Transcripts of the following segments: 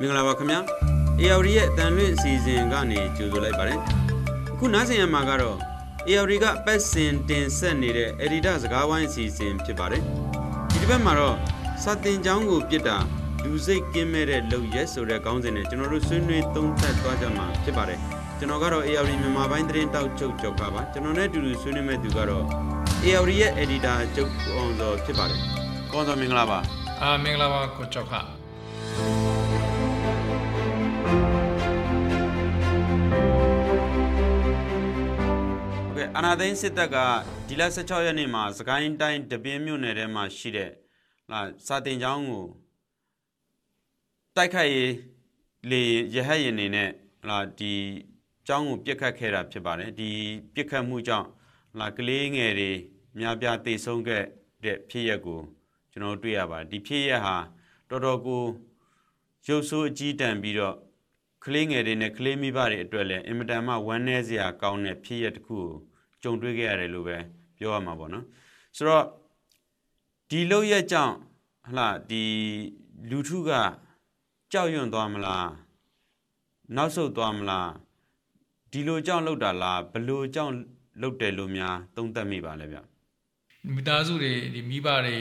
မင်္ဂလာပါခင်ဗျာ ARD ရဲ့အတန်လွင့်အစီအစဉ်ကနေကြိုဆိုလိုက်ပါတယ်အခုနားဆင်ရမှာကတော့ ARD ကပတ်စင်တင်ဆက်နေတဲ့ Editor စကားဝိုင်းအစီအစဉ်ဖြစ်ပါတယ်ဒီတစ်ပတ်မှာတော့စာတင်ကျောင်းကိုပြစ်တာလူစိတ်ကင်းမဲ့တဲ့လုပ်ရက်ဆိုတဲ့ခေါင်းစဉ်နဲ့ကျွန်တော်တို့ဆွေးနွေးသုံးသပ်သွားကြမှာဖြစ်ပါတယ်ကျွန်တော်ကတော့ ARD မြန်မာပိုင်းသတင်းတောက်ချုပ်ကျော်ကပါကျွန်တော်နဲ့အတူတူဆွေးနွေးမဲ့သူကတော့ ARD ရဲ့ Editor ချုပ်အောင်စောဖြစ်ပါတယ်ကောင်းစောမင်္ဂလာပါအာမင်္ဂလာပါကိုကျော်ခ အာနာသိန်းစစ်တပ်ကဒီလ16ရက်နေ့မှာစကိုင်းတိုင်းတပင်းမြို့နယ်ထဲမှာရှိတဲ့ဟာစာတင်ကျောင်းကိုတိုက်ခိုက်ရေးလေရဟတ်ရင်နေနဲ့ဟာဒီကျောင်းကိုပြစ်ခတ်ခဲ့တာဖြစ်ပါတယ်ဒီပြစ်ခတ်မှုကြောင့်ဟာကလေးငယ်တွေများပြားတိတ်ဆုံးခဲ့တဲ့ဖြစ်ရက်ကိုကျွန်တော်တွေ့ရပါတယ်ဒီဖြစ်ရက်ဟာတော်တော်ကိုရုပ်ဆိုးအကြီးတန်းပြီးတော့ကလေးငယ်တွေနဲ့ကလေးမိဘတွေအတွက်လည်းအင်မတန်မှဝမ်းနည်းစရာကောင်းတဲ့ဖြစ်ရက်တစ်ခုကို ကြုံတွေ့ခဲ့ရတယ်လို့ပဲပြောရမှာပေါ့နော်ဆိုတော့ဒီလောက်ရက်ကြောင့်ဟလာဒီလူထုကကြောက်ရွံ့သွားမလားနောက်ဆုတ်သွားမလားဒီလိုကြောင့်လောက်တာလားဘလို့ကြောင့်လောက်တယ်လို့များသုံးသပ်မိပါလဲဗျမိသားစုတွေဒီမိဘတွေ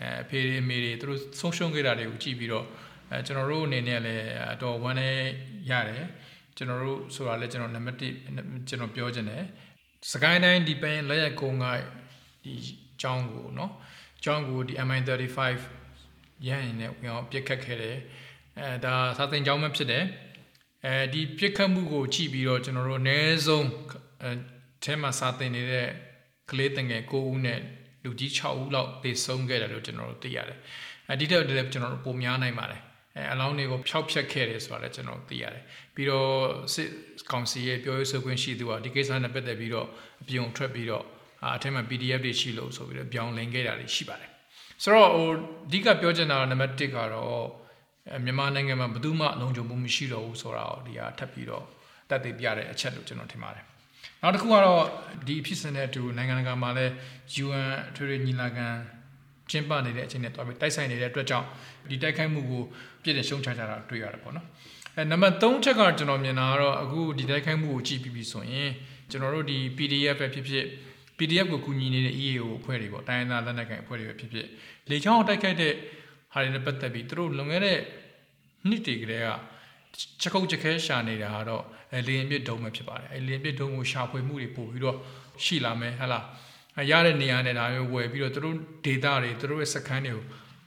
အဲအဖေတွေအမေတွေသူတို့ဆုံးရှုံးခဲ့တာတွေကိုကြည့်ပြီးတော့အဲကျွန်တော်တို့အနေနဲ့လည်းအတော်ဝမ်းနေရတယ်ကျွန်တော်တို့ဆိုတာလည်းကျွန်တော်နံပါတ်1ကျွန်တော်ပြောချင်တယ် စကိုင်းတိုင်းဒီပင်လက်ရကုန်းကဒီကျောင်းကိုနော်ကျောင်းကိုဒီ MI35 ရဟန်နဲ့ဝင်အောင်ပြစ်ခတ်ခဲ့တယ်အဲဒါစာသင်ကျောင်းမှဖြစ်တယ်အဲဒီပြစ်ခတ်မှုကိုကြည့်ပြီးတော့ကျွန်တော်တို့အနည်းဆုံးအဲထဲမှာစာသင်နေတဲ့ကလေးတငယ်9ဦးနဲ့လူကြီး6ဦးလောက်သေဆုံးခဲ့တယ်လို့ကျွန်တော်တို့သိရတယ်အဲဒီတော့လည်းကျွန်တော်တို့ပုံများနိုင်ပါတယ် အဲအလောင်းတွေကိုဖျောက်ဖျက်ခဲ့တယ်ဆိုတာလည်းကျွန်တော်သိရတယ်ပြီးတော့စစ်ကောင်စီရဲ့ပြောရေးဆိုခွင့်ရှိသူကဒီကိစ္စနဲ့ပတ်သက်ပြီးတော့အပြုံထွက်ပြီးတော့အထက်မှာ PDF တွေရှိလို့ဆိုပြီးတော့ပြောင်းလင်ခဲ့တာတွေရှိပါတယ်ဆိုတော့ဟိုအဓိကပြောချင်တာနံပါတ်1ကတော့မြန်မာနိုင်ငံမှာဘယ်သူမှလုံခြုံမှုမရှိတော့ဘူးဆိုတာကိုဒီဟာထပ်ပြီးတော့တက်သိပြတဲ့အချက်လို့ကျွန်တော်ထင်ပါတယ်နောက်တစ်ခုကတော့ဒီဖြစ်စဉ်တဲ့အတူနိုင်ငံတကာမှာလည်း UN ထွေထွေညီလာခံ ကျင်းပနေတဲ့အချိန်နဲ့တွားပြီးတိုက်ဆိုင်နေတဲ့အတွက်ကြောင့်ဒီတိုက်ခိုက်မှုကိုပြည့်တဲ့ရှုံးချကြတာတွေ့ရတယ်ပေါ့နော်အဲနံပါတ်3ချက်ကကျွန်တော်မြင်တာကတော့အခုဒီတိုက်ခိုက်မှုကိုကြည့်ပြီးပြီဆိုရင်ကျွန်တော်တို့ဒီ PDF ပဲဖြစ်ဖြစ် PDF ကိုကူညီနေတဲ့ EAO အဖွဲ့တွေပေါ့တိုင်းရင်းသားလက်နက်ကိုင်အဖွဲ့တွေပဲဖြစ်ဖြစ်လေချောင်းတိုက်ခိုက်တဲ့ဟာတွေနဲ့ပတ်သက်ပြီးသူတို့လွန်ခဲ့တဲ့နှစ်တွေကလေးကချက်ခုတ်ချက်ခဲရှာနေတာကတော့အဲလေရင်ပြစ်ဒုံပဲဖြစ်ပါတယ်အဲလေရင်ပြစ်ဒုံကိုရှာဖွေမှုတွေပို့ပြီးတော့ရှိလာမယ်ဟဟလား ရတဲ့နေရာနဲ့ဒါမျိုးဝယ်ပြီးတော့သူတို့ data တွေသူတို့ရဲ့စခန်းတွေ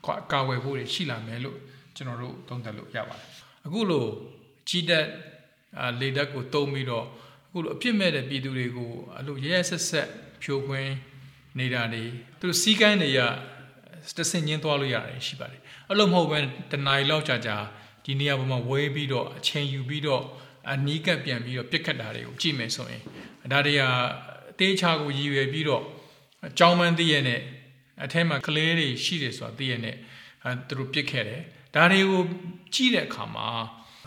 ကိုကာဝယ်ဖို့တွေရှိလာမယ်လို့ကျွန်တော်တို့သုံးသပ်လို့ရပါတယ်အခုလိုကြီးတက်လေတက်ကိုတုံးပြီးတော့အခုလိုအပြစ်မဲ့တဲ့ပြည်သူတွေကိုအလိုရဲရဲဆက်ဆက်ဖြိုခွင်းနေတာတွေသူတို့စီးကမ်းတွေကတဆင်ချင်းသွားလို့ရတယ်ရှိပါတယ်အဲ့လိုမဟုတ်ဘဲတနားရီလောက်ကြာကြာဒီနေရာပေါ်မှာဝေးပြီးတော့အချိန်ယူပြီးတော့အနီးကပ်ပြန်ပြီးတော့ပြစ်ခတ်တာတွေကိုကြည့်မယ်ဆိုရင်ဒါတွေကအသေးချာကိုရည်ရွယ်ပြီးတော့ အကြောင်းမှန်းသိရတဲ့အထက်မှာကလေးတွေရှိတယ်ဆိုတာသိရတဲ့အဲသူတို့ပြစ်ခဲ့တယ်ဒါတွေကိုကြည့်တဲ့အခါမှာ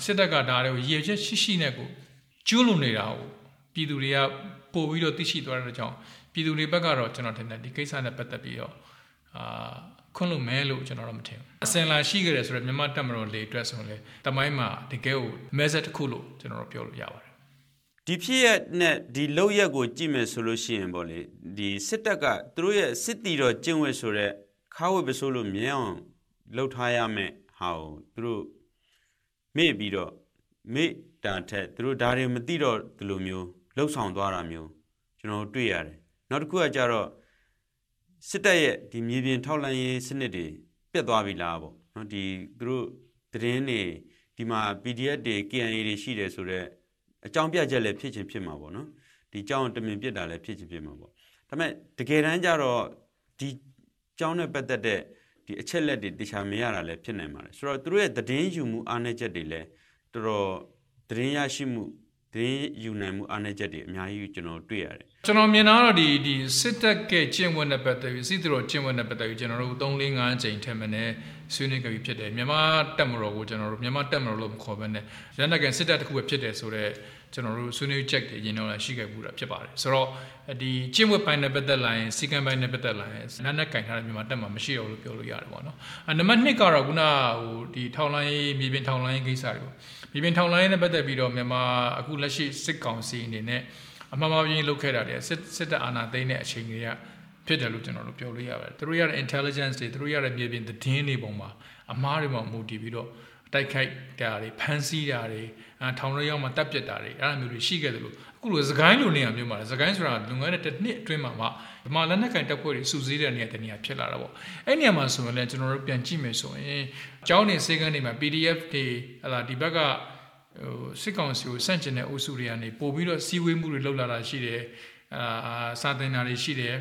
စစ်တပ်ကဒါတွေကိုရည်ချက်ရှိရှိနဲ့ကိုကျူးလွန်နေတာကိုပြည်သူတွေကပို့ပြီးတော့သိရှိသွားတဲ့ကြောင့်ပြည်သူတွေဘက်ကတော့ကျွန်တော်ထင်တယ်ဒီကိစ္စနဲ့ပတ်သက်ပြီးတော့အာခွင့်လို့မဲလို့ကျွန်တော်တော့မထင်ဘူးအစင်လာရှိခဲ့တယ်ဆိုတော့မြန်မာတက်မတော်လေအတွက်ဆိုရင်လေတမိုင်းမှာတကယ်ကို message တစ်ခုလို့ကျွန်တော်တို့ပြောလို့ရပါတယ် ဒီဖြစ်ရက်နဲ့ဒီလောက်ရက်ကိုကြည့်မယ်ဆိုလို့ရှိရင်ပေါ့လေဒီစစ်တပ်ကသူတို့ရဲ့စစ်တီတော်ကျင့်ဝတ်ဆိုတဲ့ခါဝတ်ပစိုးလို့မြဲအောင်လှုပ်ထားရမယ်ဟာကိုသူတို့မေ့ပြီးတော့မေ့တာထက်သူတို့ဒါတွေမသိတော့ဒီလိုမျိုးလှုပ်ဆောင်သွားတာမျိုးကျွန်တော်တွေ့ရတယ်နောက်တစ်ခုကကြတော့စစ်တပ်ရဲ့ဒီမြေပြင်ထောက်လှမ်းရေးစနစ်တွေပြတ်သွားပြီလားပေါ့နော်ဒီသူတို့သတင်းတွေဒီမှာ PDF တွေ KNA တွေရှိတယ်ဆိုတော့ အကြောင်းပြချက်လည်းဖြစ်ချင်းဖြစ်မှာပေါ့နော်ဒီကြောင်းတမင်ပြစ်တာလည်းဖြစ်ချင်းဖြစ်မှာပေါ့ဒါပေမဲ့တကယ်တမ်းကျတော့ဒီကြောင်းနဲ့ပတ်သက်တဲ့ဒီအချက်လက်တွေတခြားမရတာလည်းဖြစ်နိုင်ပါတယ်ဆိုတော့သူတို့ရဲ့သတင်းယူမှုအားနည်းချက်တွေလည်းတော်တော်သတင်းရရှိမှုသတင်းယူနိုင်မှုအားနည်းချက်တွေအများကြီးကျွန်တော်တွေ့ရတယ်ကျွန်တော်မြင်တာတော့ဒီဒီစစ်တပ်ကကျင့်ဝတ်နဲ့ပတ်သက်ပြီးစစ်သူတော်ကျင့်ဝတ်နဲ့ပတ်သက်ပြီးကျွန်တော်တို့3 4 5ချိန်ထက်မနည်းဆွေးနွေးကြပြီဖြစ်တယ်မြန်မာတက်မတော်ကိုကျွန်တော်တို့မြန်မာတက်မတော်လို့မခေါ်ဘဲနဲ့ရန်နကန်စစ်တပ်တစ်ခုပဲဖြစ်တယ်ဆိုတော့ ကျွန်တော်တို့ဆွေးနွေးချက်တွေရင်တော့ရှိခဲ့မှုတာဖြစ်ပါတယ်ဆိုတော့ဒီကျင့်ဝတ်ပိုင်းနဲ့ပတ်သက်လာရင်စီကံပိုင်းနဲ့ပတ်သက်လာရင်နားနဲ့ကင်ထားတဲ့မြန်မာတက်မှာမရှိတော့လို့ပြောလို့ရတယ်ပေါ့နော်အနံပါတ်2ကတော့ခုနဟိုဒီထောင်လိုင်းမြေပြင်ထောင်လိုင်းကိစ္စတွေကိုမြေပြင်ထောင်လိုင်းနဲ့ပတ်သက်ပြီးတော့မြန်မာအခုလက်ရှိစစ်ကောင်စီအနေနဲ့အမှားမှားပြင်းလုပ်ခဲ့တာတွေစစ်စစ်တပ်အာဏာသိမ်းတဲ့အချိန်တွေကဖြစ်တယ်လို့ကျွန်တော်တို့ပြောလို့ရပါတယ်သူတို့ရတဲ့ intelligence တွေသူတို့ရတဲ့မြေပြင်သတင်းတွေပုံမှာအမှားတွေမှာမူတည်ပြီးတော့ တိုက်ခိုက်တာတွေဖမ်းဆီးတာတွေအထောင်ရရောက်မှတပ်ပစ်တာတွေအဲ့လိုမျိုးတွေရှိခဲ့တယ်လို့အခုလိုစကိုင်းလိုနေရာမျိုးမှာစကိုင်းဆိုတာလွန်ခဲ့တဲ့တစ်နှစ်အတွင်းမှာမှဗမာလက်နက်ကင်တပ်ဖွဲ့တွေစုစည်းတဲ့နေရာတနေရာဖြစ်လာတာပေါ့အဲ့နေရာမှာဆိုရင်လည်းကျွန်တော်တို့ပြန်ကြည့်မယ်ဆိုရင်အကြောင်းနေစေကန်းတွေမှာ PDF တွေဟလာဒီဘက်ကဟိုစစ်ကောင်စီကိုစန့်ကျင်တဲ့အုပ်စုတွေကနေပို့ပြီးတော့စီဝေးမှုတွေလှုပ်လာတာရှိတယ်အာစာသင်တာတွေရှိတယ်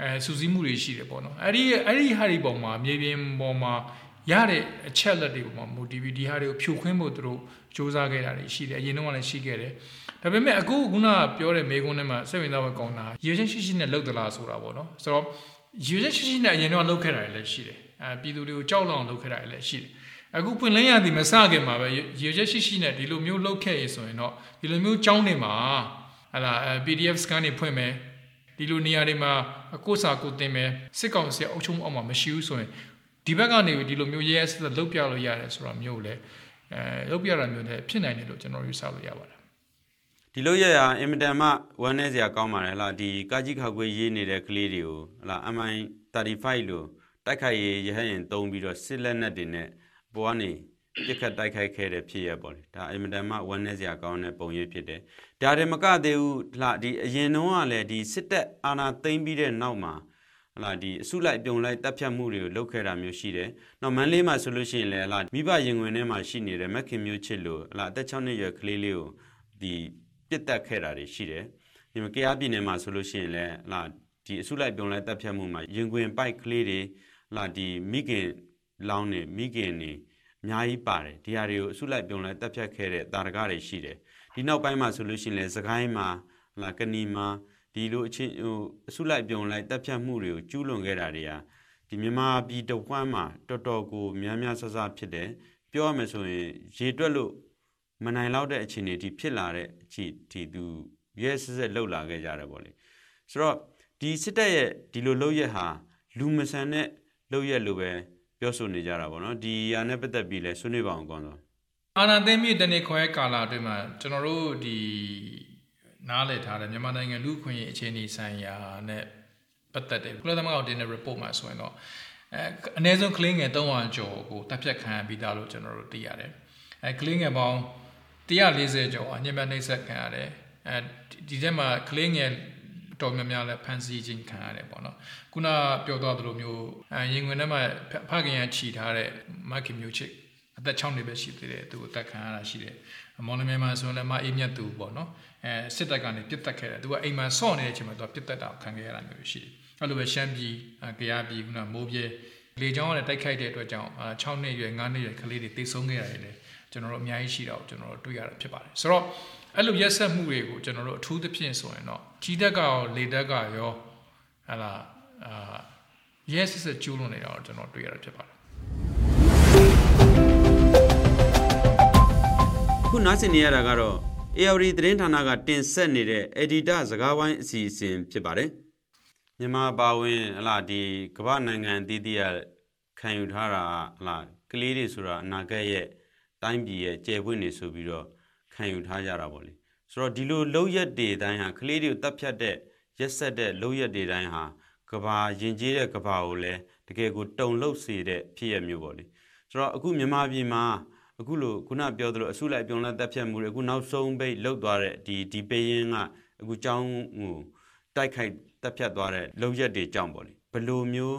အဲစူးစီးမှုတွေရှိတယ်ပေါ့နော်အဲ့ဒီအဲ့ဒီဟာဒီပုံမှာမြေပြင်ပေါ်မှာ ရတဲ့အချက်လက်တွေပုံမှာ motive ဒီဟာတွေကိုဖြိုခွင်းဖို့သူတို့စူးစမ်းခဲ့တာတွေရှိတယ်အရင်တော့လည်းရှိခဲ့တယ်ဒါပေမဲ့အခုခုနကပြောတဲ့မေကွန်းထဲမှာစိတ်ဝင်စားဖို့ကောင်းတာရေချင်းရှိရှိနဲ့လှုပ်သလားဆိုတာပေါ့နော်ဆိုတော့ရေချင်းရှိရှိနဲ့အရင်တော့လှုပ်ခဲ့တာလည်းရှိတယ်အဲပြည်သူတွေကိုကြောက်လောင်လှုပ်ခဲ့တာလည်းရှိတယ်အခုပွင့်လင်းရသည်မစခင်မှာပဲရေချက်ရှိရှိနဲ့ဒီလိုမျိုးလှုပ်ခဲ့ရဆိုရင်တော့ဒီလိုမျိုးကြောင်းနေမှာဟလာ PDF scan တွေဖွင့်မယ်ဒီလိုနေရာတွေမှာကိုယ်စာကိုတင်မယ်စစ်ကောင်စီအုပ်ချုပ်မှုအောက်မှာမရှိဘူးဆိုရင် ဒီဘက်ကနေဒီလိုမျိုးရဲရဲဆက်လှုပ်ပြလို့ရတယ်ဆိုတာမျိုးလေအဲလှုပ်ပြတာမျိုးလည်းဖြစ်နိုင်တယ်လို့ကျွန်တော်ယူဆလို့ရပါတယ်ဒီလိုရရအင်မတန်မှဝမ်းနေစရာကောင်းပါတယ်ဟလားဒီကာကြီးခောက်ကွေးရေးနေတဲ့ကလေးတွေကိုဟလား MI35 လို့တိုက်ခိုက်ရေးရဟရင်တုံးပြီးတော့စစ်လက်နက်တွေနဲ့ပေါ်ကနေပြစ်ခတ်တိုက်ခိုက်ခဲ့တဲ့ဖြစ်ရပေါ့လေဒါအင်မတန်မှဝမ်းနေစရာကောင်းတဲ့ပုံရိပ်ဖြစ်တယ်ဒါတွေမကသေးဘူးဟလားဒီအရင်တုန်းကလည်းဒီစစ်တပ်အာဏာသိမ်းပြီးတဲ့နောက်မှာ ဟလာဒီအစုလိုက်ပြုံလိုက်တပ်ဖြတ်မှုတွေကိုလုပ်ခဲ့တာမျိုးရှိတယ်။နောက်မန်းလေးမှာဆိုလို့ရှိရင်လည်းဟလာမိဘရင်ဝင်ထဲမှာရှိနေတဲ့မက်ခင်မျိုးချစ်လို့ဟလာအသက်6နှစ်ရွယ်ကလေးလေးကိုဒီပြစ်တက်ခဲ့တာတွေရှိတယ်။ဒီမှာကြားပြည်နယ်မှာဆိုလို့ရှိရင်လည်းဟလာဒီအစုလိုက်ပြုံလိုက်တပ်ဖြတ်မှုမှာရင်ခွင်ပိုက်ကလေးတွေဟလာဒီမိခင်လောင်းနေမိခင်နေအများကြီးပါတယ်ဒီဟာတွေကိုအစုလိုက်ပြုံလိုက်တပ်ဖြတ်ခဲ့တဲ့တာရကတွေရှိတယ်။ဒီနောက်ပိုင်းမှာဆိုလို့ရှိရင်လည်းစကိုင်းမှာဟလာကနီမှာ ဒီလိုအချင်းဟိုအစုလိုက်ပြုံလိုက်တပ်ဖြတ်မှုတွေကိုကျူးလွန်ခဲ့တာတွေဟာဒီမြန်မာပြည်တဝမ်းမှာတော်တော်ကိုများများဆဆဖြစ်တယ်ပြောရမယ်ဆိုရင်ရေတွက်လို့မနိုင်တော့တဲ့အခြေအနေဒီဖြစ်လာတဲ့အချိန်ဒီသူရဲစစ်စစ်လှုပ်လာခဲ့ကြတယ်ပေါ့လေဆိုတော့ဒီစစ်တပ်ရဲ့ဒီလိုလှုပ်ရက်ဟာလူမဆန်တဲ့လှုပ်ရက်လို့ပဲပြောဆိုနေကြတာပေါ့နော်ဒီဟာနဲ့ပတ်သက်ပြီးလဲဆွေးနွေးပါအောင်ကောင်းတော့အာနာသိမ့်မြင့်တနေ့ခွဲကာလာအတွင်းမှာကျွန်တော်တို့ဒီ နားလည်ထားတယ်မြန်မာနိုင်ငံလူ့အခွင့်အရေးအခြေအနေဆိုင်ရာနဲ့ပတ်သက်တယ်ကုလသမဂ္ဂတင်တဲ့ report မှာဆိုရင်တော့အဲအနည်းဆုံးကလင်းငယ်300ကျော်ကိုတပ်ဖြတ်ခံပြီးသားလို့ကျွန်တော်တို့သိရတယ်အဲကလင်းငယ်ပေါင်း140ကျော်အညံ့နှိမ့်ဆက်ခံရတယ်အဲဒီထဲမှာကလင်းငယ်တော်များများလည်းဖန်ဆီးခြင်းခံရတယ်ပေါ့နော်ခုနပြောသွားသလိုမျိုးရင်ခွင်ထဲမှာဖခင်ရခြီထားတဲ့မခင်မျိုးချစ်အသက်6နှစ်ပဲရှိသေးတယ်သူကိုတက်ခံရတာရှိတယ်မော်လမြိုင်မှာဆိုရင်လည်းမအေးမြတ်သူပေါ့နော် အဲစစ်တပ်ကနေပြစ်တက်ခဲ့တယ်သူကအိမ်မှာဆော့နေတဲ့အချိန်မှာသူကပြစ်တက်တာခံခဲ့ရတာမျိုးရှိတယ်အဲ့လိုပဲရှမ်းပြည်ကြရားပြည်ခုနမိုးပြဲလေချောင်းကလည်းတိုက်ခိုက်တဲ့အတွက်ကြောင့်6နှစ်ရွယ်9နှစ်ရွယ်ကလေးတွေတိတ်ဆုံးခဲ့ရတယ်လေကျွန်တော်တို့အများကြီးရှိတာကိုကျွန်တော်တို့တွေ့ရတာဖြစ်ပါတယ်ဆိုတော့အဲ့လိုရက်ဆက်မှုတွေကိုကျွန်တော်တို့အထူးသဖြင့်ဆိုရင်တော့ကြီးတက်ကရောလေတက်ကရောဟလာအာရက်ဆက်ဆက်ကျူးလွန်နေတာကိုကျွန်တော်တွေ့ရတာဖြစ်ပါတယ်ခုနားဆင်နေရတာကတော့ ARD သတင်းဌာနကတင်ဆက်နေတဲ့ Editor စကားဝိုင်းအစီအစဉ်ဖြစ်ပါတယ်မြန်မာပါဝင်ဟလာဒီကမ္ဘာနိုင်ငံတည်တည်ရခံယူထားတာဟလာကလေးတွေဆိုတာအနာဂတ်ရဲ့တိုင်းပြည်ရဲ့ကျယ်ပွင့်နေဆိုပြီးတော့ခံယူထားကြတာပေါ့လေဆိုတော့ဒီလိုလောက်ရက်တွေတိုင်းဟာကလေးတွေကိုတတ်ဖြတ်တဲ့ရက်ဆက်တဲ့လောက်ရက်တွေတိုင်းဟာကဘာရင်ကျေးတဲ့ကဘာကိုလည်းတကယ်ကိုတုံလှုပ်စေတဲ့ဖြစ်ရမျိုးပေါ့လေဆိုတော့အခုမြန်မာပြည်မှာ အခုလိုခုနပြောသလိုအစုလိုက်ပြုံးလက်တက်ဖြတ်မှုတွေအခုနောက်ဆုံးပိတ်လှုပ်သွားတဲ့ဒီဒီပေးရင်ကအခုចောင်းဟိုတိုက်ခိုက်တက်ဖြတ်သွားတဲ့လုံရက်တွေကြောင့်ပေါ့လေဘလိုမျိုး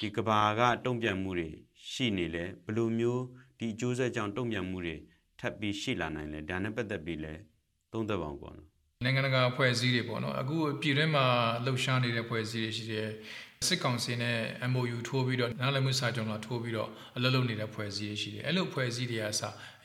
ဒီကဘာကတုံ့ပြန်မှုတွေရှိနေလဲဘလိုမျိုးဒီအကျိုးဆက်ကြောင့်တုံ့ပြန်မှုတွေထပ်ပြီးရှိလာနိုင်လဲဒါနဲ့ပတ်သက်ပြီးလဲသုံးသပ်ပါအောင်ပေါ့နော် နိုင်ငံတကာဖွဲ့စည်းတွေပေါ့နော်အခုပြည်တွင်းမှာလှုပ်ရှားနေတဲ့ဖွဲ့စည်းတွေရှိတယ်စစ်ကောင်စီနဲ့ MOU ထိုးပြီးတော့နားလည်မှုစာချုပ်လာထိုးပြီးတော့အလုပ်လုပ်နေတဲ့ဖွဲ့စည်းတွေရှိတယ်အဲ့လိုဖွဲ့စည်းတွေကစ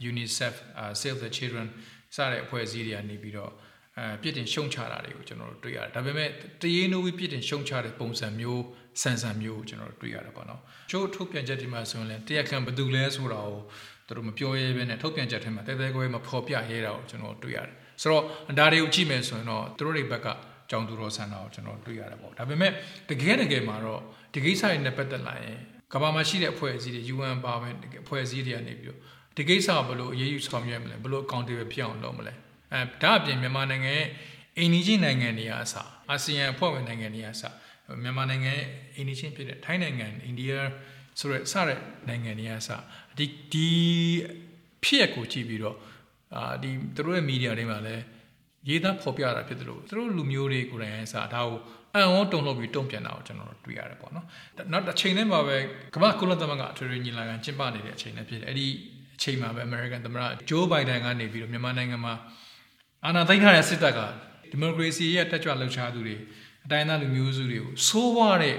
UNICEF Save the Children စတဲ့ဖွဲ့စည်းတွေကနေပြီးတော့အဲပြစ်တင်ရှုံချတာတွေကိုကျွန်တော်တို့တွေ့ရတယ်ဒါပေမဲ့တရေနိုးပြီးပြစ်တင်ရှုံချတဲ့ပုံစံမျိုးဆန်ဆန်မျိုးကိုကျွန်တော်တို့တွေ့ရတယ်ပေါ့နော်ချိုးထုတ်ပြန်ချက်ဒီမှာဆိုရင်လည်းတရားခံဘယ်သူလဲဆိုတာကိုသူတို့မပြောရဲဘဲနဲ့ထုတ်ပြန်ချက်ထဲမှာတဲတဲကွဲမဖော်ပြရဲတာကိုကျွန်တော်တွေ့ရတယ် ဆိုတော့ဒါတွေကိုကြည့်မယ်ဆိုရင်တော့သူတို့တွေဘက်ကကြောင်သူတော်ဆန္ဒကိုကျွန်တော်တွေ့ရတယ်ပေါ့ဒါပေမဲ့တကယ်တကယ်မှာတော့ဒီကိစ္စတွေနဲ့ပတ်သက်လာရင်ကဘာမှာရှိတဲ့အဖွဲ့အစည်းတွေ UN ပါမယ်အဖွဲ့အစည်းတွေကနေပြီးတော့ဒီကိစ္စဘယ်လိုအရေးယူဆောင်ရွက်မလဲဘယ်လို accountable ဖြစ်အောင်လုပ်မလဲအဲဒါအပြင်မြန်မာနိုင်ငံရဲ့အိန္ဒိချင်းနိုင်ငံတွေအစားအာဆီယံအဖွဲ့ဝင်နိုင်ငံတွေအစားမြန်မာနိုင်ငံရဲ့အိန္ဒိချင်းဖြစ်တဲ့ထိုင်းနိုင်ငံအိန္ဒိယဆိုရက်စတဲ့နိုင်ငံတွေအစားဒီဒီဖြစ်ရကိုကြည့်ပြီးတော့ အာဒီသူတို့ရဲ့မီဒီယာတွေမှာလည်းရေးသားဖော်ပြတာဖြစ်တယ်လို့သူတို့လူမျိုးတွေကိုယ်တိုင်အစားဒါကိုအံ့ဩတုံ့လှုပ်ပြီးတုံ့ပြန်တာကိုကျွန်တော်တို့တွေ့ရတယ်ပေါ့နော်နောက်တစ်ချိန်တည်းမှာပဲကမ္ဘာကုလသမဂ္ဂအထွေထွေညီလာခံကျင်းပနေတဲ့အချိန်လည်းဖြစ်တယ်အဲ့ဒီအချိန်မှာပဲ American သမ္မတ Joe Biden ကနေပြီးတော့မြန်မာနိုင်ငံမှာအာဏာသိမ်းထားတဲ့စစ်တပ်ကဒီမိုကရေစီရဲ့တက်ကြွလှုပ်ရှားသူတွေအတိုင်းအသားလူမျိုးစုတွေကိုစိုးဝါတဲ့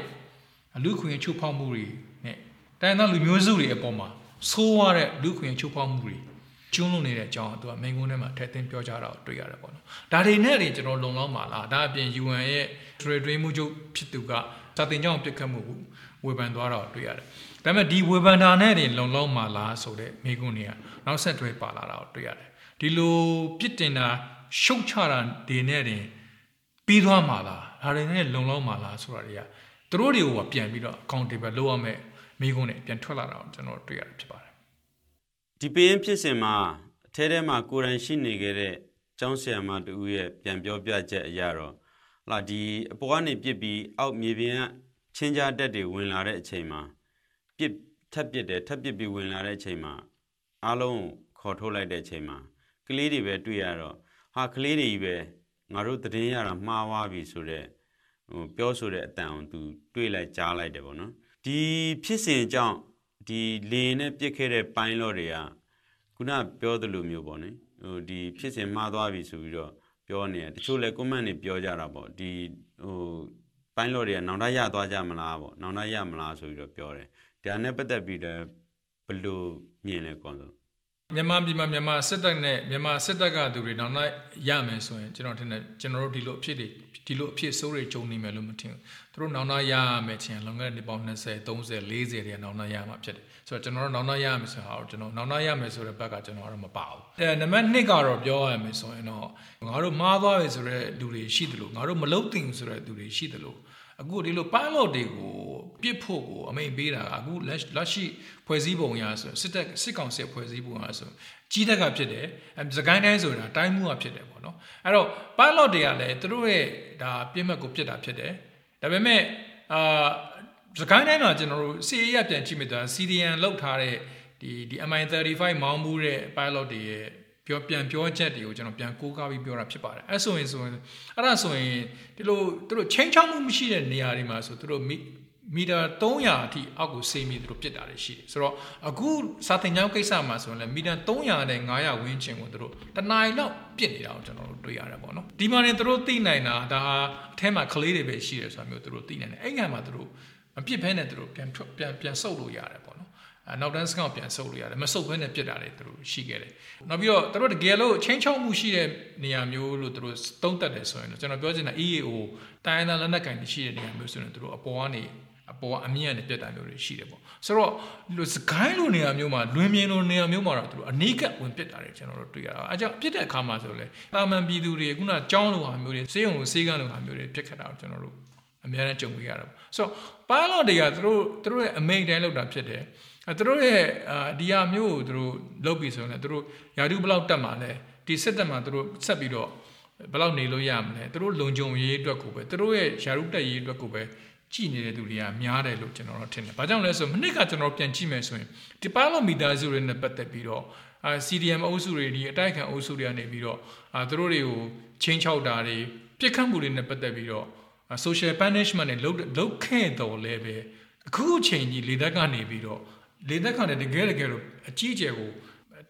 လူခွင့်ချုပ်ဖောက်မှုတွေနဲ့တိုင်းသားလူမျိုးစုတွေအပေါ်မှာစိုးဝါတဲ့လူခွင့်ချုပ်ဖောက်မှုတွေ ကျွန်းလွန်နေတဲ့အကြောင်းသူကမိန်ကုန်းထဲမှာထည့်သွင်းပြောကြတာကိုတွေ့ရတယ်ပေါ့နော်ဒါတွေနဲ့တွေကျွန်တော်လုံလောက်မှာလားဒါအပြင် UN ရဲ့ trade တွေးမှုချုပ်ဖြစ်သူကစာတင်ကြောင်းပြစ်ခတ်မှုဝေဖန်သွားတာကိုတွေ့ရတယ်ဒါပေမဲ့ဒီဝေဖန်တာနဲ့တွေလုံလောက်မှာလားဆိုတဲ့မိကုန်းတွေကနောက်ဆက်တွဲပါလာတာကိုတွေ့ရတယ်ဒီလိုပြစ်တင်တာရှုတ်ချတာတွေနဲ့တင်ပြီးသွားမှာလားဒါတွေနဲ့လုံလောက်မှာလားဆိုတာတွေကသူတို့တွေကိုပြန်ပြီးတော့ accountable လုပ်ရမယ်မိကုန်းတွေပြန်ထွက်လာတာကိုကျွန်တော်တွေ့ရတယ်ဖြစ်ပါတယ် ဒီပင်းဖြစ်စဉ်မှာအထဲထဲမှာကိုယ်တိုင်ရှိနေခဲ့တဲ့ကျောင်းဆရာမတူရဲ့ပြန်ပြောပြချက်အရတော့လာဒီအပေါ်ကနေပြစ်ပြီးအောက်မြေပြင်ကချင်းကြားတက်တွေဝင်လာတဲ့အချိန်မှာပြစ်ထပ်ပြစ်တယ်ထပ်ပြစ်ပြီးဝင်လာတဲ့အချိန်မှာအားလုံးခေါ်ထုတ်လိုက်တဲ့အချိန်မှာကလေးတွေပဲတွေ့ရတော့ဟာကလေးတွေကြီးပဲငါတို့တည်င်းရတာမှားသွားပြီဆိုတော့ဟိုပြောဆိုတဲ့အတန်အောင်သူတွေးလိုက်ကြားလိုက်တယ်ပေါ့နော်ဒီဖြစ်စဉ်ကြောင့် ဒီလေနဲ့ပြစ်ခဲ့တဲ့ပိုင်းလော့တွေကခုနပြောသလိုမျိုးပေါ့နော်ဟိုဒီဖြစ်စဉ်မှားသွားပြီဆိုပြီးတော့ပြောနေတယ်တချို့လဲ comment တွေပြောကြတာပေါ့ဒီဟိုပိုင်းလော့တွေကနောင်တရသွားကြမလားပေါ့နောင်တရမလားဆိုပြီးတော့ပြောတယ်ဒါနဲ့ပတ်သက်ပြီးတော့ဘယ်လိုမြင်လဲကောဆို မြန်မာပြည်မှာမြန်မာစစ်တပ်နဲ့မြန်မာစစ်တပ်ကသူတွေနောက်လိုက်ရမယ်ဆိုရင်ကျွန်တော်ထင်တယ်ကျွန်တော်တို့ဒီလိုအဖြစ်တွေဒီလိုအဖြစ်ဆိုးတွေကြုံနေမယ်လို့မထင်ဘူးသူတို့နောက်နောက်ရမယ်ချင်လွန်ခဲ့တဲ့နှစ်ပေါင်း20 30 40တွေကနောက်နောက်ရမှာဖြစ်တယ်ဆိုတော့ကျွန်တော်တို့နောက်နောက်ရမယ်ဆိုတော့ကျွန်တော်နောက်နောက်ရမယ်ဆိုတဲ့ဘက်ကကျွန်တော်ကတော့မပါဘူးအဲနံပါတ်2ကတော့ပြောရမယ်ဆိုရင်တော့ငါတို့မှားသွားပြီဆိုတဲ့လူတွေရှိတယ်လို့ငါတို့မလုံတင်ဆိုတဲ့လူတွေရှိတယ်လို့ အခုဒီလို pilot တွေကိုပြစ်ဖို့ကိုအမိန်ပေးတာကအခုလက်ရှိဖွဲ့စည်းပုံရဆိုစစ်တပ်စစ်ကောင်စစ်ဖွဲ့စည်းပုံရဆိုကြီးတက်ကဖြစ်တယ်စကိုင်းတိုင်းဆိုတာတိုင်းမှုကဖြစ်တယ်ပေါ့နော်အဲ့တော့ pilot တွေကလည်းသူတို့ရဲ့ဒါပြစ်မှတ်ကိုပြစ်တာဖြစ်တယ်ဒါပေမဲ့အာစကိုင်းတိုင်းတော့ကျွန်တော်တို့စီအေးရပြန်ကြည့်မိတာ CDN လောက်ထားတဲ့ဒီဒီ MI35 မောင်းမှုတဲ့ pilot တွေရဲ့ ပြောပြန်ပြောချက်တွေကိုကျွန်တော်ပြန်ကိုးကားပြီးပြောတာဖြစ်ပါတယ်အဲ့ဆိုရင်ဆိုရင်အဲ့ဒါဆိုရင်ဒီလိုသူတို့ချင်းချောင်းမှုမရှိတဲ့နေရာတွေမှာဆိုသူတို့မီတာ300အထိအောက်ကိုဆေးပြီးသူတို့ပြစ်တာတွေရှိတယ်ဆိုတော့အခုစာသင်ကျောင်းကိစ္စမှာဆိုရင်လည်းမီတာ300နဲ့900ဝန်းကျင်ကိုသူတို့တနင်္လာလောက်ပြစ်နေတာကိုကျွန်တော်တို့တွေ့ရတယ်ပေါ့နော်ဒီမှာနေသူတို့သိနိုင်တာဒါဟာအထက်မှာကလေးတွေပဲရှိတယ်ဆိုတာမျိုးသူတို့သိနိုင်တယ်အဲ့ငံမှာသူတို့မပြစ်ဖဲနဲ့သူတို့ပြန်ပြန်ပြန်ဆုပ်လို့ရတယ်ပေါ့နော် နောက်တန်းစကောက်ပြန်ဆုပ်လို့ရတယ်မဆုပ်ဘဲနဲ့ပြစ်တာတွေသူတို့ရှိခဲ့တယ်နောက်ပြီးတော့သူတို့တကယ်လို့ချင်းချောက်မှုရှိတဲ့နေရာမျိုးလို့သူတို့သုံးသက်တယ်ဆိုရင်ကျွန်တော်ပြောချင်တာ EAO တိုင်းသားလက်နက်ကင်ရှိတဲ့နေရာမျိုးဆိုရင်သူတို့အပေါ်ကနေအပေါ်အမြင့်နဲ့ပြတ်တာမျိုးတွေရှိတယ်ပေါ့ဆိုတော့ဒီစကိုင်းလိုနေရာမျိုးမှာလွင်မြင်လိုနေရာမျိုးမှာတော့သူတို့အနိကဝင်ပြတ်တာတွေကျွန်တော်တို့တွေ့ရတာအဲကြောင့်ပြတ်တဲ့အခါမှာဆိုလေတာမန်ပြည်သူတွေခုနကြောင်းလိုဟာမျိုးတွေစေးုံလိုစေးကန်းလိုဟာမျိုးတွေပြတ်ခတ်တာကိုကျွန်တော်တို့အများနဲ့ကြုံတွေ့ရတာပေါ့ဆိုတော့ pilot တွေကသူတို့သူတို့ရဲ့အမိန်တိုင်းလောက်တာဖြစ်တယ် အဲသူတို့ရဲ့ဒီဟာမျိုးကိုသူတို့လုပ်ပြီးဆိုရင်သူတို့ယာတုဘလောက်တက်မှာလဲဒီစစ်တပ်မှာသူတို့ဆက်ပြီးတော့ဘယ်လောက်နေလို့ရမလဲသူတို့လုံခြုံရေးအတွက်ကိုပဲသူတို့ရဲ့ယာတုတက်ရေးအတွက်ကိုပဲကြည်နေတဲ့သူတွေကများတယ်လို့ကျွန်တော်တို့ထင်တယ်။ဘာကြောင့်လဲဆိုမနှစ်ကကျွန်တော်ပြန်ကြည့်မယ်ဆိုရင်ဒီပါလိုမီတာစုတွေနဲ့ပတ်သက်ပြီးတော့အာ CDM အုပ်စုတွေဒီအတိုက်ခံအုပ်စုတွေကနေပြီးတော့အာသူတို့တွေကိုချင်းချောက်တာတွေပြစ်ခတ်မှုတွေနဲ့ပတ်သက်ပြီးတော့ social punishment နဲ့လုတ်လုတ်ခဲ့တော်လဲပဲအခုအချိန်ကြီးလေသက်ကနေပြီးတော့ လေသက်ကနေတကယ်တကယ်တော့အကြီးကျယ်ကို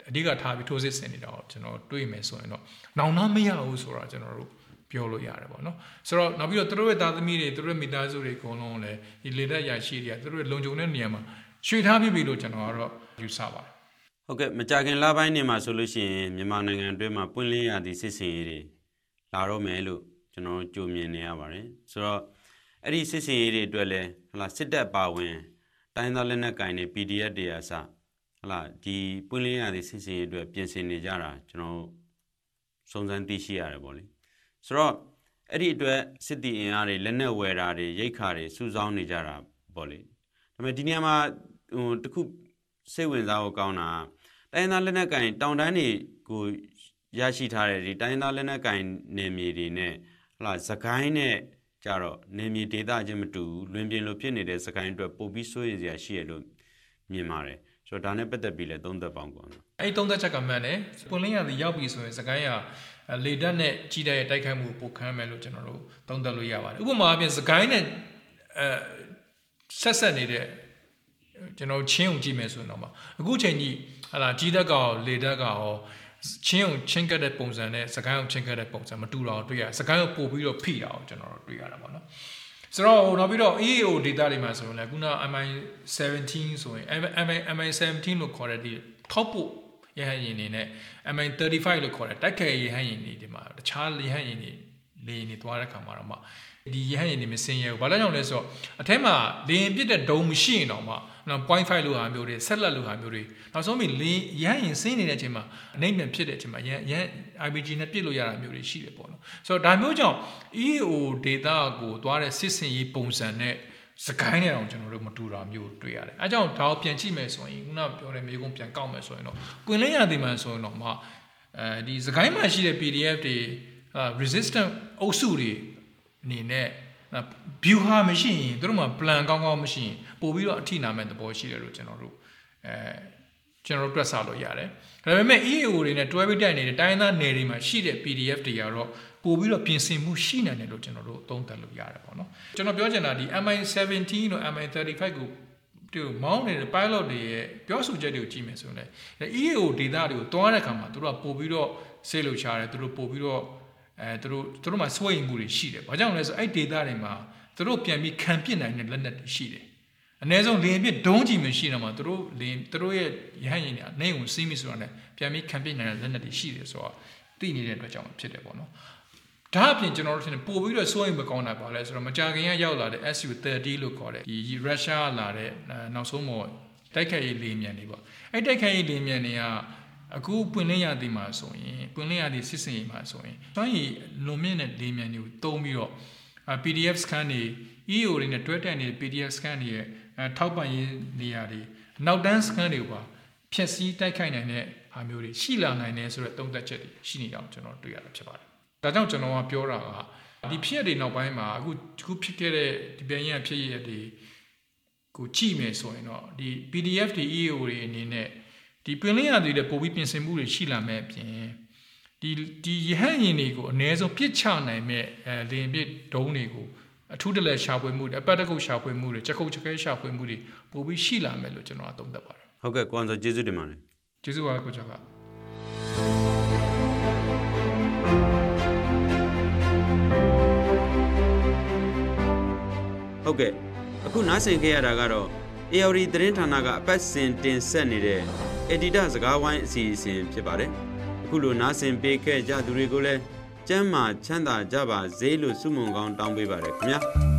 အဓိကထားပြီးထိုးစစ်ဆင်နေတာကိုကျွန်တော်တွေးမယ်ဆိုရင်တော့နောင်နာမရဘူးဆိုတာကျွန်တော်တို့ပြောလို့ရတယ်ပေါ့နော်ဆိုတော့နောက်ပြီးတော့သူတို့ရဲ့သားသမီးတွေသူတို့ရဲ့မိသားစုတွေအကုန်လုံးလည်းဒီလေသက်ရရှိတွေကသူတို့ရဲ့လုံခြုံတဲ့နေရာမှာရွှေထားပြပြီလို့ကျွန်တော်ကတော့ယူဆပါတယ်ဟုတ်ကဲ့မကြခင်လပိုင်းနေမှာဆိုလို့ရှိရင်မြန်မာနိုင်ငံအတွင်းမှာပွင့်လင်းရသည့်စစ်စင်ရေးတွေလာတော့မယ်လို့ကျွန်တော်ကြိုမြင်နေရပါတယ်ဆိုတော့အဲ့ဒီစစ်စင်ရေးတွေအတွက်လည်းဟလာစစ်တပ်ပါဝင် တိုင်းသားလက်နက်ကင်တွေ PDF တွေအစဟလာဒီပွင့်လင်းရသည့်စစ်စင်ရေးအတွက်ပြင်ဆင်နေကြတာကျွန်တော်စုံစမ်းသိရှိရတယ်ပေါ့လေဆိုတော့အဲ့ဒီအတွက်စစ်တီအင်အားတွေလက်နက်ဝယ်တာတွေရိတ်ခါတွေစုဆောင်းနေကြတာပေါ့လေဒါဒါပေမဲ့ဒီနေရာမှာဟိုတခုစိတ်ဝင်စားဖို့ကောင်းတာတိုင်းသားလက်နက်ကင်တောင်တန်းတွေကိုရရှိထားတဲ့ဒီတိုင်းသားလက်နက်ကင်နေမြေတွေနဲ့ဟလာသခိုင်းနဲ့ ကြတော့နေမြေဒေသချင်းမတူဘူးလွင်ပြင်လိုဖြစ်နေတဲ့သခိုင်းအတွက်ပို့ပြီးစိုးရိမ်စရာရှိရလို့မြင်ပါတယ်ဆိုတော့ဒါနဲ့ပတ်သက်ပြီးလည်းသုံးသက်ပေါင်းကောအဲ့သုံးသက်ချက်ကမှန်တယ်ပွင့်လင်းရသည်ရောက်ပြီဆိုရင်စကိုင်းရလေဓာတ်နဲ့ကြီးတဲ့တိုက်ခိုက်မှုပိုခမ်းမယ်လို့ကျွန်တော်တို့သုံးသက်လို့ရပါတယ်ဥပမာအပြင်စကိုင်းနဲ့အဲဆက်ဆက်နေတဲ့ကျွန်တော်ချင်းုံကြည့်မယ်ဆိုရင်တော့အခုချိန်ကြီးဟာလာကြီးဓာတ်ကရောလေဓာတ်ကရော ချင်းုံချင်းကတဲ့ပုံစံနဲ့စကိုင်းကိုချင်းကတဲ့ပုံစံမတူတော့တွေ့ရစကိုင်းကိုပို့ပြီးတော့ဖိတာအောင်ကျွန်တော်တို့တွေ့ရတာပေါ့နော်ဆိုတော့နောက်ပြီးတော့ EAO data တွေမှာဆိုရင်လည်းခုန MI17 ဆိုရင် MI MI17 လို့ခေါ်တဲ့ဒီထောက်ဖို့ရဟန်းရင်တွေနဲ့ MI35 လို့ခေါ်တဲ့တိုက်ခိုက်ရဟန်းရင်တွေဒီမှာတခြားရဟန်းရင်တွေလေရင်တွေသွားတဲ့ခါမှာတော့မှ ဒီရဟန်းရင်တွေမစင်ရဘူးဘာလို့ကြောင့်လဲဆိုတော့အထက်မှာလေရင်ပြစ်တဲ့ဒုံမရှိရင်တော့မှနော်0.5လို့ဟာမျိုးတွေဆက်လက်လို့ဟာမျိုးတွေနောက်ဆုံးပြီးလင်းရဟရင်စင်းနေတဲ့အချိန်မှာအနိုင်ပြန်ဖြစ်တဲ့အချိန်မှာရရ IBG နဲ့ပြစ်လို့ရတာမျိုးတွေရှိတယ်ပေါ့နော်ဆိုတော့ဒါမျိုးကြောင့် EO data ကိုသွားတဲ့စစ်စင်ရေးပုံစံနဲ့စကိုင်းနဲ့တော့ကျွန်တော်တို့မတူတာမျိုးတွေ့ရတယ်အဲကြောင့်ဒါကိုပြန်ကြည့်မယ်ဆိုရင်ခုနပြောတဲ့မြေကုန်းပြန်ကောက်မယ်ဆိုရင်တော့ကွင်လင်းရသည်မှဆိုရင်တော့မှအဲဒီစကိုင်းမှာရှိတဲ့ PDF တွေ resistant အုပ်စုတွေ အနေနဲ့ view ဟာမရှိရင်တို့မှာ plan ကောင်းကောင်းမရှိရင်ပို့ပြီးတော့အထိနာမဲ့သဘောရှိတယ်လို့ကျွန်တော်တို့အဲကျွန်တော်တို့တွက်ဆလို့ရတယ်ဒါပေမဲ့ EAO တွေနဲ့တွဲပြီးတိုက်နေတဲ့တိုင်းသားနယ်တွေမှာရှိတဲ့ PDF တွေကတော့ပို့ပြီးတော့ပြင်ဆင်မှုရှိနိုင်တယ်လို့ကျွန်တော်တို့သုံးသပ်လို့ရတယ်ပေါ့နော်ကျွန်တော်ပြောချင်တာဒီ MI17 တို့ MI35 ကိုဒီမောင်းနေတဲ့ pilot တွေရဲ့ပြောဆိုချက်တွေကိုကြည့်မယ်ဆိုရင်လည်း EAO data တွေကိုတွားတဲ့အခါမှာတို့ကပို့ပြီးတော့ဆေးလို့ချရတယ်တို့ပို့ပြီးတော့ အဲသူတို့သူတို့မှာစွဲရင်မှုတွေရှိတယ်။ဘာကြောင့်လဲဆိုအဲ့ data တွေမှာသူတို့ပြန်ပြီးခံပစ်နိုင်တဲ့လက်နက်တွေရှိတယ်။အနည်းဆုံးလင်းပစ်ဒုံးကြီးမရှိတော့မှသူတို့လင်းသူတို့ရဲ့ရဟန်းရင်တွေအနေကိုစီးမိဆိုတာနဲ့ပြန်ပြီးခံပစ်နိုင်တဲ့လက်နက်တွေရှိတယ်ဆိုတော့သိနေတဲ့အတွက်ကြောင့်ဖြစ်တယ်ပေါ့နော်။ဒါအပြင်ကျွန်တော်တို့ထင်တယ်ပို့ပြီးတော့စိုးရင်မကောင်းတာပါလဲဆိုတော့မကြာခင်ကရောက်လာတဲ့ SU30 လို့ခေါ်တဲ့ဒီရုရှားလာတဲ့နောက်ဆုံးမော်တိုက်ခိုက်ရေးလေမြန်တွေပေါ့။အဲ့တိုက်ခိုက်ရေးလေမြန်တွေက အခုပွင့်လင်းရသည်မှာဆိုရင်ပွင့်လင်းရသည်စစ်စင်ရေးမှာဆိုရင်စွမ်းရည်လွန်မြင့်တဲ့လေမြန်တွေကိုတုံးပြီးတော့ PDF scan တွေ EO တွေနဲ့တွဲတက်နေတဲ့ PDF scan တွေရဲ့ထောက်ပံ့ရေးနေရာတွေနောက်တန်း scan တွေပါဖြည့်ဆည်းတိုက်ခိုက်နိုင်တဲ့ဟာမျိုးတွေရှိလာနိုင်တယ်ဆိုတဲ့သုံးသပ်ချက်တွေရှိနေအောင်ကျွန်တော်တွေ့ရတာဖြစ်ပါတယ်။ဒါကြောင့်ကျွန်တော်ကပြောတာကဒီဖြစ်ရတဲ့နောက်ပိုင်းမှာအခုအခုဖြစ်ခဲ့တဲ့ဒီပြန်ရဖြစ်ရတဲ့ကိုကြည့်မယ်ဆိုရင်တော့ဒီ PDF တွေ EO တွေအနေနဲ့ ဒီပင်လင်းရသေးတဲ့ပိုပြီးပြင်ဆင်မှုတွေရှိလာမဲ့အပြင်ဒီဒီရဟန်းရင်တွေကိုအ ਨੇ ဆုံးပြစ်ချနိုင်မဲ့အဲလင်ပြစ်ဒုံးတွေကိုအထူးတလဲရှာဖွေမှုအပတ်တကုတ်ရှာဖွေမှုတွေချက်ခုတ်ချက်ခဲရှာဖွေမှုတွေပိုပြီးရှိလာမယ်လို့ကျွန်တော်အသုံးသပ်ပါတယ်ဟုတ်ကဲ့ကိုအောင်စောကျေးဇူးတင်ပါတယ်ကျေးဇူးပါကိုကျော်ကဟုတ်ကဲ့အခုနားဆင်ခဲ့ရတာကတော့ AOD သတင်းဌာနကအပတ်စဉ်တင်ဆက်နေတဲ့ အက်ဒီတာစကားဝိုင်းအစီအစဉ်ဖြစ်ပါတယ်။အခုလိုနားဆင်ပေးခဲ့ကြသူတွေကိုလည်းကျမ်းမာချမ်းသာကြပါစေလို့ဆုမွန်ကောင်းတောင်းပေးပါရခင်ဗျာ။